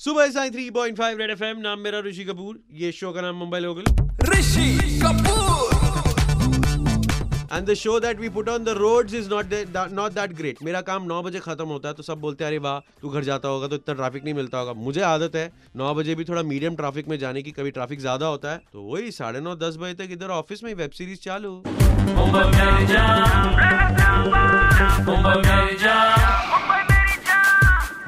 सुबह Sai three point five red FM नाम मेरा ऋषि कपूर ये शो का नाम Mumbai local Rishi Kapoor. And the show that we put on the roads is not not that great मेरा काम नौ बजे खत्म होता है तो सब बोलते हैं अरे वाह तू घर जाता होगा तो इतना ट्रैफ़िक नहीं मिलता होगा। मुझे आदत है नौ बजे भी थोड़ा मीडियम ट्रैफ़िक में जाने की कभी ट्रैफ़िक ज़्यादा होता है तो वही साढ़े नौ दस बजे तक इधर ऑफ़िस में वेब सीरीज़ चालू।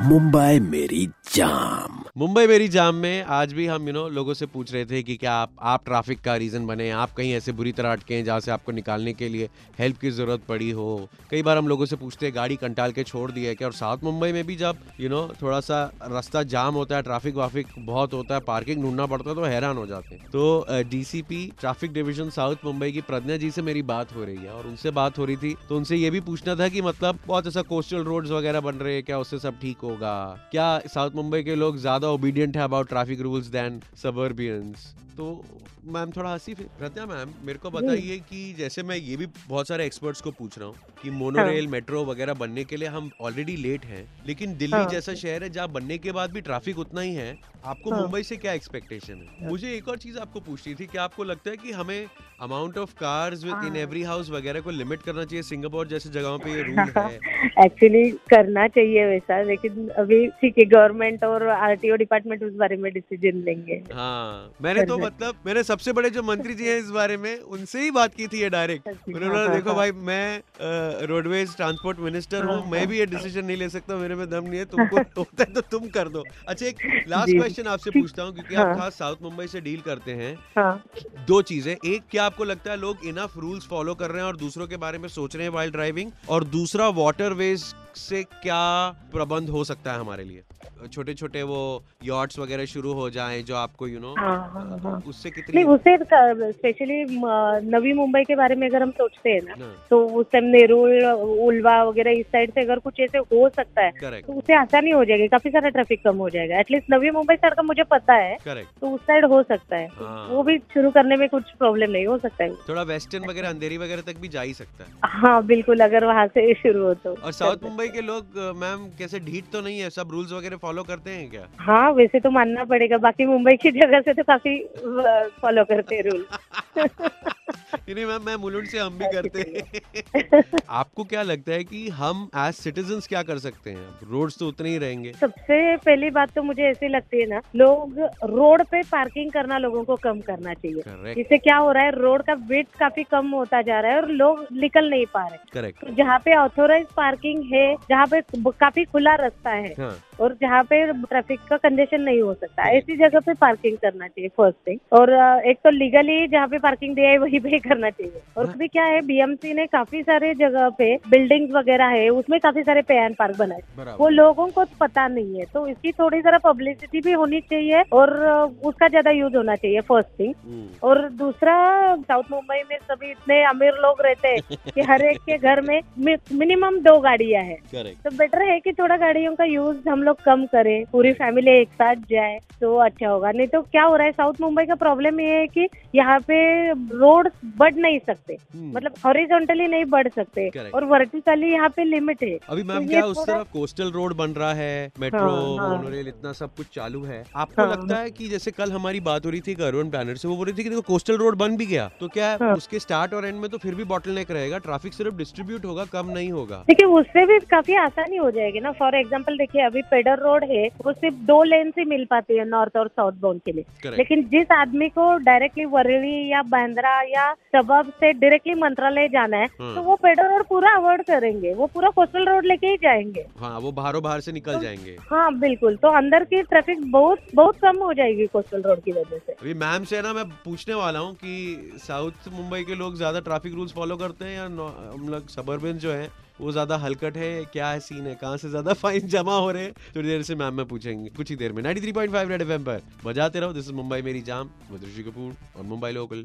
मुंबई मेरी जाम मुंबई मेरी जाम में आज भी हम यू नो लोगों से पूछ रहे थे कि क्या आप आप ट्रैफ़िक का रीजन बने, आप कहीं ऐसे बुरी तरह अटके हैं जहाँ से आपको निकालने के लिए हेल्प की ज़रूरत पड़ी हो। कई बार हम लोगों से पूछते हैं, गाड़ी कंटाल के छोड़ दी है क्या? और साउथ मुंबई में भी जब यू नो थोड़ा सा रास्ता जाम होता है ट्रैफ़िक वाफिक बहुत होता है पार्किंग ढूंढना पड़ता है तो हैरान हो जाते हैं। तो DCP traffic division south Mumbai की प्रज्ञा जी से मेरी बात हो रही है और उनसे बात हो रही थी तो उनसे ये भी पूछना था कि मतलब बहुत ऐसा कोस्टल रोड्स वगैरह बन रहे हैं क्या? उससे सब ठीक होगा? क्या साउथ मुंबई के लोग ज़्यादा ओबीडियंट है about traffic rules then suburbians तो मैम थोड़ा हँसी प्रज्ञा मैम मेरे को बताइए कि जैसे मैं ये भी बहुत सारे एक्सपर्ट्स को पूछ रहा हूँ कि मोनोरेल मेट्रो वगैरह बनने के लिए हम ऑलरेडी लेट हैं लेकिन दिल्ली हाँ। जैसा शहर है जहाँ बनने के बाद भी ट्रैफ़िक उतना ही है आपको हाँ। मुंबई से क्या एक्सपेक्टेशन है? मुझे एक और चीज़ आपको पूछनी थी कि आपको लगता है कि हमें amount of cars within हाँ। एवरी हाउस वगैरह को लिमिट करना चाहिए? सिंगापुर जैसे जगहों पे ये रूल है। एक्चुअली करना चाहिए वैसा लेकिन अभी ठीक है गवर्नमेंट और आरटीओ डिपार्टमेंट उस बारे में डिसीज़न लेंगे। हाँ मैंने तो मतलब मेरे सबसे बड़े जो मंत्री जी हैं इस बारे में उनसे ही बात की थी ये डायरेक्ट अच्छा, उन्होंने हाँ, देखो हाँ, भाई मैं रोडवेज़ ट्रांसपोर्ट मिनिस्टर हूँ हाँ, मैं भी ये डिसीज़न नहीं ले सकता मेरे में दम नहीं है तुमको होता है तो तुम कर दो। अच्छा एक लास्ट क्वेश्चन आपसे पूछता हूँ क्योंकि आप हाँ। खास साउथ मुंबई से डील करते हैं। हाँ। दो चीज़ें एक क्या आपको लगता है लोग इनफ रूल्स फॉलो कर रहे हैं और दूसरों के बारे में सोच रहे हैं वाइल्ड ड्राइविंग और दूसरा वाटरवेज से क्या प्रबंध हो सकता है हमारे लिए? छोटे छोटे वो यॉट्स वगैरह शुरू हो जाए जो आपको यू you नो हाँ, हाँ, हाँ। उससे कितनी नहीं उससे स्पेशली नवी मुंबई के बारे में अगर हम सोचते हैं ना हाँ, तो उस टाइम नेरुल उल्वा वगैरह इस साइड से अगर कुछ ऐसे हो सकता है करेक्ट तो उससे आसानी हो जाएगी काफ़ी सारा ट्रैफ़िक कम हो जाएगा। एटलीस्ट नवी मुंबई साइड का मुझे पता है करेक्ट तो उस साइड हो सकता है। हाँ। वो भी शुरू करने में कुछ प्रॉब्लम नहीं हो सकता है। थोड़ा वेस्टर्न वगैरह अंधेरी वगैरह तक भी जा ही सकता है। हाँ बिल्कुल अगर वहाँ से शुरू हो तो। और साउथ मुंबई के लोग मैम कैसे ढीठ तो नहीं है? सब रूल्स वगैरह फॉलो करते हैं क्या? हाँ वैसे तो मानना पड़ेगा बाकी मुंबई की जगह से तो काफ़ी फॉलो करते हैं रूल। नहीं मैम मैं मुलुंड से हम भी करते हैं। आपको क्या लगता है कि हम एज सिटीजन क्या कर सकते हैं? रोड्स तो उतने ही रहेंगे। सबसे पहली बात तो मुझे ऐसी लगती है ना लोग रोड पे पार्किंग करना लोगों को कम करना चाहिए। इससे क्या हो रहा है रोड का वेट काफ़ी कम होता जा रहा है और लोग निकल नहीं पा रहे। करेक्ट तो जहाँ पे ऑथोराइज पार्किंग है जहाँ पे काफ़ी खुला रास्ता है हाँ। और जहाँ पे ट्रैफ़िक का कंजेशन नहीं हो सकता। ऐसी जगह पे पार्किंग करना चाहिए फ़र्स्ट थिंग और एक तो लीगली जहाँ पे पार्किंग दिया है वहीं पे करना चाहिए। और। अभी क्या है बीएमसी ने काफ़ी सारे जगह पे बिल्डिंग्स वगैरह है उसमें काफ़ी सारे पे एंड पार्क बनाए। वो लोगों को पता नहीं है तो इसकी थोड़ी जरा पब्लिसिटी भी होनी चाहिए और उसका ज़्यादा यूज़ होना चाहिए फ़र्स्ट थिंग हम्म, और दूसरा साउथ मुंबई में सभी इतने अमीर लोग रहते हैं कि हर एक के घर में मिनिमम दो गाड़ियाँ हैं। तो बेटर है कि थोड़ा गाड़ियों का यूज़ हम लोग कम करें पूरी फैमिली एक साथ जाए तो अच्छा होगा नहीं तो क्या हो रहा है साउथ मुंबई का प्रॉब्लम ये है कि यहाँ पे रोड बढ़ नहीं सकते हम्म। मतलब हॉरिजॉन्टली नहीं बढ़ सकते Correct. और वर्टिकली यहाँ पे लिमिट है अभी मैम तो क्या उस तरफ़ कोस्टल रोड बन रहा है मेट्रो हाँ, हाँ। मोनोरेल इतना सब कुछ चालू है आपको हाँ। लगता है की जैसे कल हमारी बात हो रही थी अर्बन प्लानर से वो बोल रही थी कि देखो कोस्टल रोड बन भी गया तो क्या हाँ। उसके स्टार्ट और एंड में तो फिर भी बॉटल रहेगा ट्रैफ़िक सिर्फ़ डिस्ट्रीब्यूट होगा कम नहीं होगा देखिए उससे भी काफ़ी आसानी हो जाएगी ना फॉर एग्ज़ाम्पल देखिए अभी पेडर रोड है वो सिर्फ़ दो लेन से मिल पाती है नॉर्थ और साउथ बाउंड के लिए। लेकिन जिस आदमी को डायरेक्टली वरली या बांद्रा या सबब से डायरेक्टली मंत्रालय जाना है हाँ। तो वो पेडर रोड पूरा अवॉइड करेंगे। वो पूरा कोस्टल रोड लेके ही जाएँगे। हाँ वो बाहरों बाहर से निकल तो, जाएँगे। हाँ बिल्कुल। तो अंदर की ट्रैफ़िक बहुत बहुत कम हो जाएगी कोस्टल रोड की वजह से। अभी मैम से ना मैं पूछने वाला हूँ की साउथ मुंबई के लोग ज़्यादा ट्रैफ़िक रूल्स फॉलो करते हैं या हम लोग सबर्बन जो है वो ज़्यादा हलकट है, क्या है सीन है, कहाँ से ज़्यादा फाइन जमा हो रहे हैं? थोड़ी देर से मैम में पूछेंगे, कुछ ही देर में। 93.5 रेड एफएम पर। बजाते रहो दिस इज़ मुंबई मेरी जाम मधुषी कपूर और मुंबई लोकल